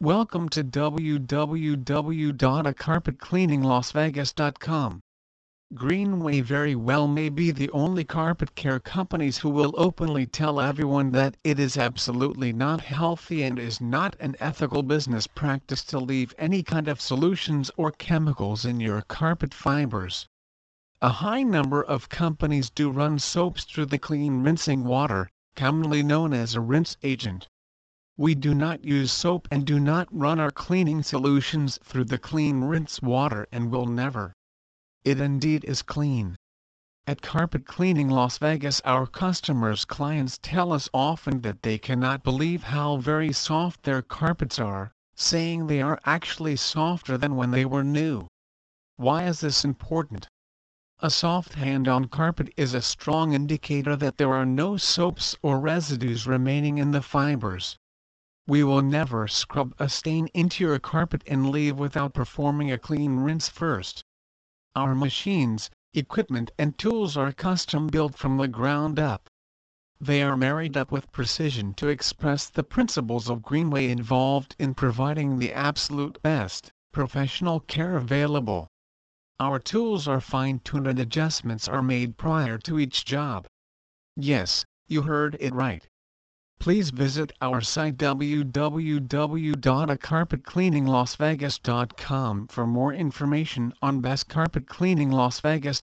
Welcome to www.acarpetcleaninglasvegas.com. Greenway very well may be the only carpet care companies who will openly tell everyone that it is absolutely not healthy and is not an ethical business practice to leave any kind of solutions or chemicals in your carpet fibers. A high number of companies do run soaps through the clean rinsing water, commonly known as a rinse agent. We do not use soap and do not run our cleaning solutions through the clean rinse water and will never. It indeed is clean. At Carpet Cleaning Las Vegas our customers' clients tell us often that they cannot believe how very soft their carpets are, saying they are actually softer than when they were new. Why is this important? A soft hand on carpet is a strong indicator that there are no soaps or residues remaining in the fibers. We will never scrub a stain into your carpet and leave without performing a clean rinse first. Our machines, equipment and tools are custom built from the ground up. They are married up with precision to express the principles of Greenway involved in providing the absolute best, professional care available. Our tools are fine-tuned and adjustments are made prior to each job. Yes, you heard it right please visit our site www.acarpetcleaninglasvegas.com for more information on Best Carpet Cleaning Las Vegas.